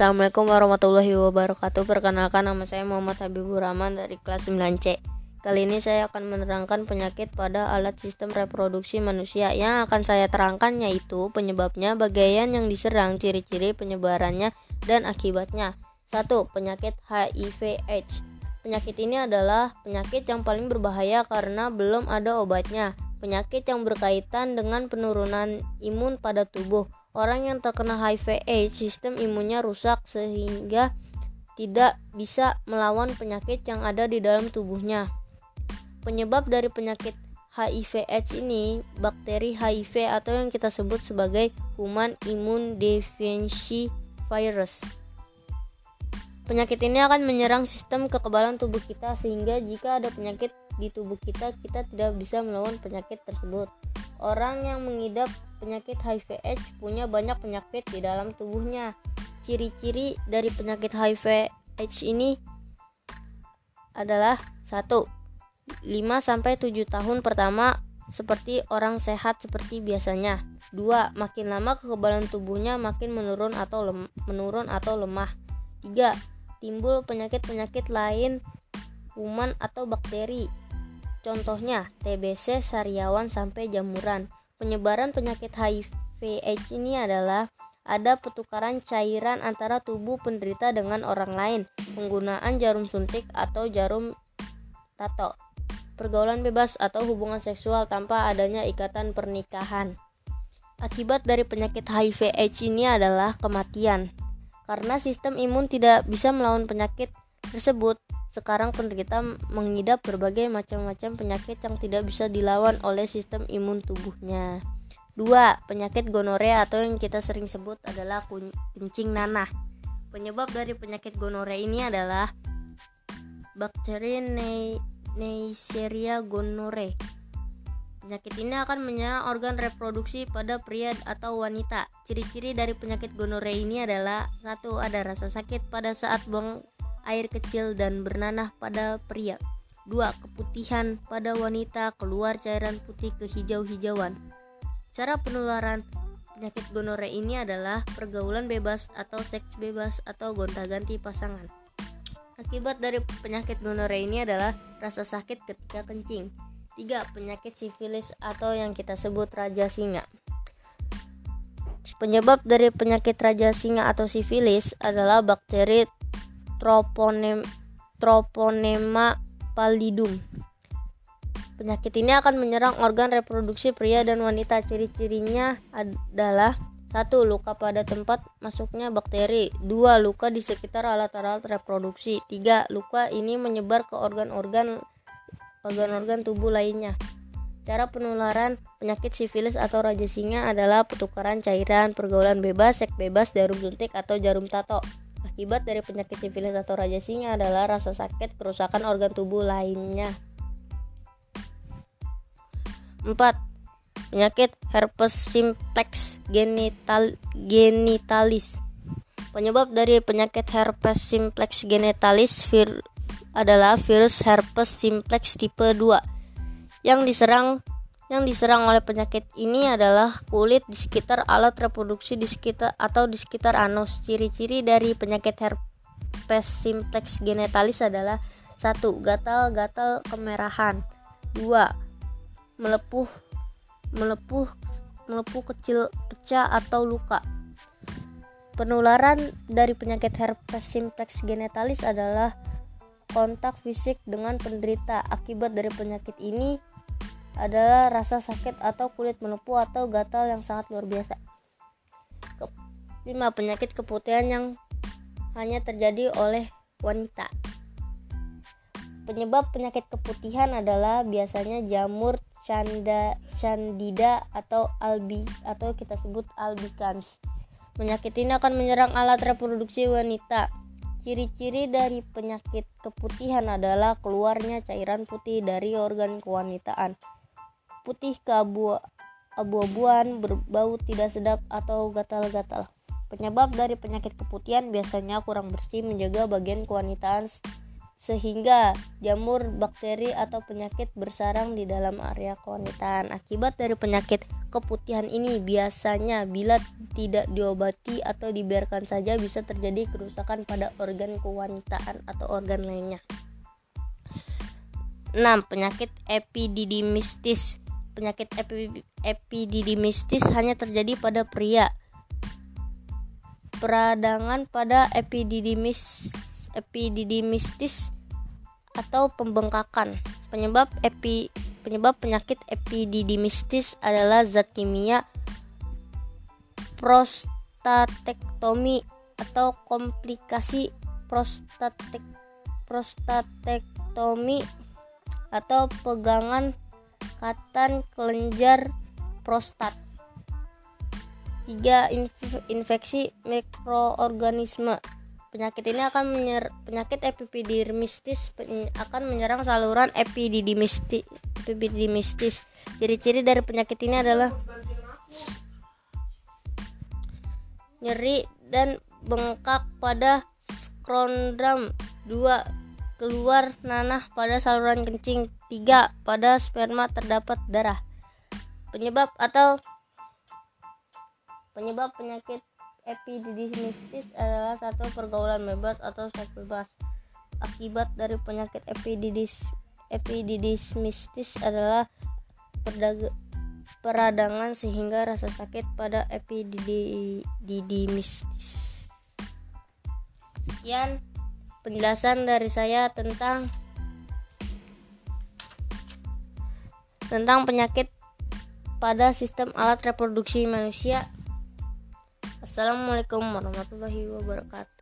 Assalamualaikum warahmatullahi wabarakatuh. Perkenalkan nama saya Muhammad Habibur Rahman dari kelas 9C Kali ini saya akan menerangkan penyakit pada alat sistem reproduksi manusia. Yang akan saya terangkan yaitu penyebabnya, bagian yang diserang, ciri-ciri penyebarannya, dan akibatnya. 1. Penyakit HIV-AIDS Penyakit ini adalah penyakit yang paling berbahaya karena belum ada obatnya. Penyakit yang berkaitan dengan penurunan imun pada tubuh Orang yang terkena HIV AIDS sistem imunnya rusak sehingga tidak bisa melawan penyakit yang ada di dalam tubuhnya. Penyebab dari penyakit HIV AIDS ini bakteri HIV atau yang kita sebut sebagai human immune deficiency virus. Penyakit ini akan menyerang sistem kekebalan tubuh kita sehingga jika ada penyakit di tubuh kita kita tidak bisa melawan penyakit tersebut. Orang yang mengidap penyakit HIV/AIDS punya banyak penyakit di dalam tubuhnya. Ciri-ciri dari penyakit HIV/AIDS ini adalah satu 5 sampai 7 tahun pertama seperti orang sehat seperti biasanya. 2. Makin lama kekebalan tubuhnya makin menurun atau lem, menurun atau lemah. 3. Timbul penyakit-penyakit lain kuman atau bakteri Contohnya TBC, sariawan sampai jamuran. Penyebaran penyakit HIV/AIDS ini adalah ada pertukaran cairan antara tubuh penderita dengan orang lain, penggunaan jarum suntik atau jarum tato, pergaulan bebas atau hubungan seksual tanpa adanya ikatan pernikahan. Akibat dari penyakit HIV/AIDS ini adalah kematian. Karena sistem imun tidak bisa melawan penyakit tersebut, sekarang penderita mengidap berbagai macam-macam penyakit yang tidak bisa dilawan oleh sistem imun tubuhnya. 2. Penyakit gonorea atau yang kita sering sebut adalah kencing nanah. Penyebab dari penyakit gonorea ini adalah bakteri Neisseria gonorrhoeae. Penyakit ini akan menyerang organ reproduksi pada pria atau wanita. Ciri-ciri dari penyakit gonorea ini adalah satu ada rasa sakit pada saat buang air kecil dan bernanah pada pria. 2. Keputihan pada wanita keluar cairan putih kehijau-hijauan. Cara penularan penyakit gonore ini adalah pergaulan bebas atau seks bebas atau gonta-ganti pasangan. Akibat dari penyakit gonore ini adalah rasa sakit ketika kencing. 3. Penyakit sifilis atau yang kita sebut raja singa. Penyebab dari penyakit raja singa atau sifilis adalah bakteri troponem, troponema pallidum. Penyakit ini akan menyerang organ reproduksi pria dan wanita. Ciri-cirinya adalah satu Luka pada tempat masuknya bakteri 2. Luka di sekitar alat-alat reproduksi 3. Luka ini menyebar ke organ-organ organ-organ tubuh lainnya Cara penularan penyakit sifilis atau raja singa adalah pertukaran cairan, pergaulan bebas, seks bebas, jarum suntik atau jarum tato. Akibat dari penyakit sifilis atau raja singa adalah rasa sakit, kerusakan organ tubuh lainnya. 4. Penyakit herpes simplex genital genitalis. Penyebab dari penyakit herpes simplex genitalis vir, adalah virus herpes simplex tipe 2 yang diserang yang diserang oleh penyakit ini adalah kulit di sekitar alat reproduksi di sekitar atau di sekitar anus. Ciri-ciri dari penyakit herpes simplex genitalis adalah satu gatal-gatal kemerahan, dua melepuh melepuh melepuh kecil pecah atau luka. Penularan dari penyakit herpes simplex genitalis adalah kontak fisik dengan penderita. Akibat dari penyakit ini adalah rasa sakit atau kulit melepuh atau gatal yang sangat luar biasa. 5. Penyakit keputihan yang hanya terjadi oleh wanita. Penyebab penyakit keputihan adalah biasanya jamur canda, candida atau albi atau kita sebut albicans. Penyakit ini akan menyerang alat reproduksi wanita. Ciri-ciri dari penyakit keputihan adalah keluarnya cairan putih dari organ kewanitaan putih keabu abu-abuan, berbau tidak sedap atau gatal-gatal. Penyebab dari penyakit keputihan biasanya kurang bersih menjaga bagian kewanitaan sehingga jamur, bakteri, atau penyakit bersarang di dalam area kewanitaan. Akibat dari penyakit keputihan ini biasanya bila tidak diobati atau dibiarkan saja bisa terjadi kerusakan pada organ kewanitaan atau organ lainnya. 6. Penyakit epididymistis Penyakit epididymistis hanya terjadi pada pria peradangan pada epididymis epididymistis atau pembengkakan. Penyebab epi penyebab penyakit epididymistis adalah zat kimia prostatektomi atau komplikasi prostatek prostatektomi atau pegangan katan kelenjar prostat. 3. infeksi mikroorganisme. Penyakit ini akan menyer penyakit epididymistis akan menyerang saluran epididymistis. epididymistis. Ciri-ciri dari penyakit ini adalah nyeri dan bengkak pada skrondram 2 keluar nanah pada saluran kencing 3 pada sperma terdapat darah penyebab atau Penyebab penyakit epididymistis adalah satu pergaulan bebas atau seks bebas. Akibat dari penyakit epididis epididymistis adalah peradangan sehingga rasa sakit pada epididymistis. Sekian penjelasan dari saya tentang tentang penyakit pada sistem alat reproduksi manusia. Assalamualaikum warahmatullahi wabarakatuh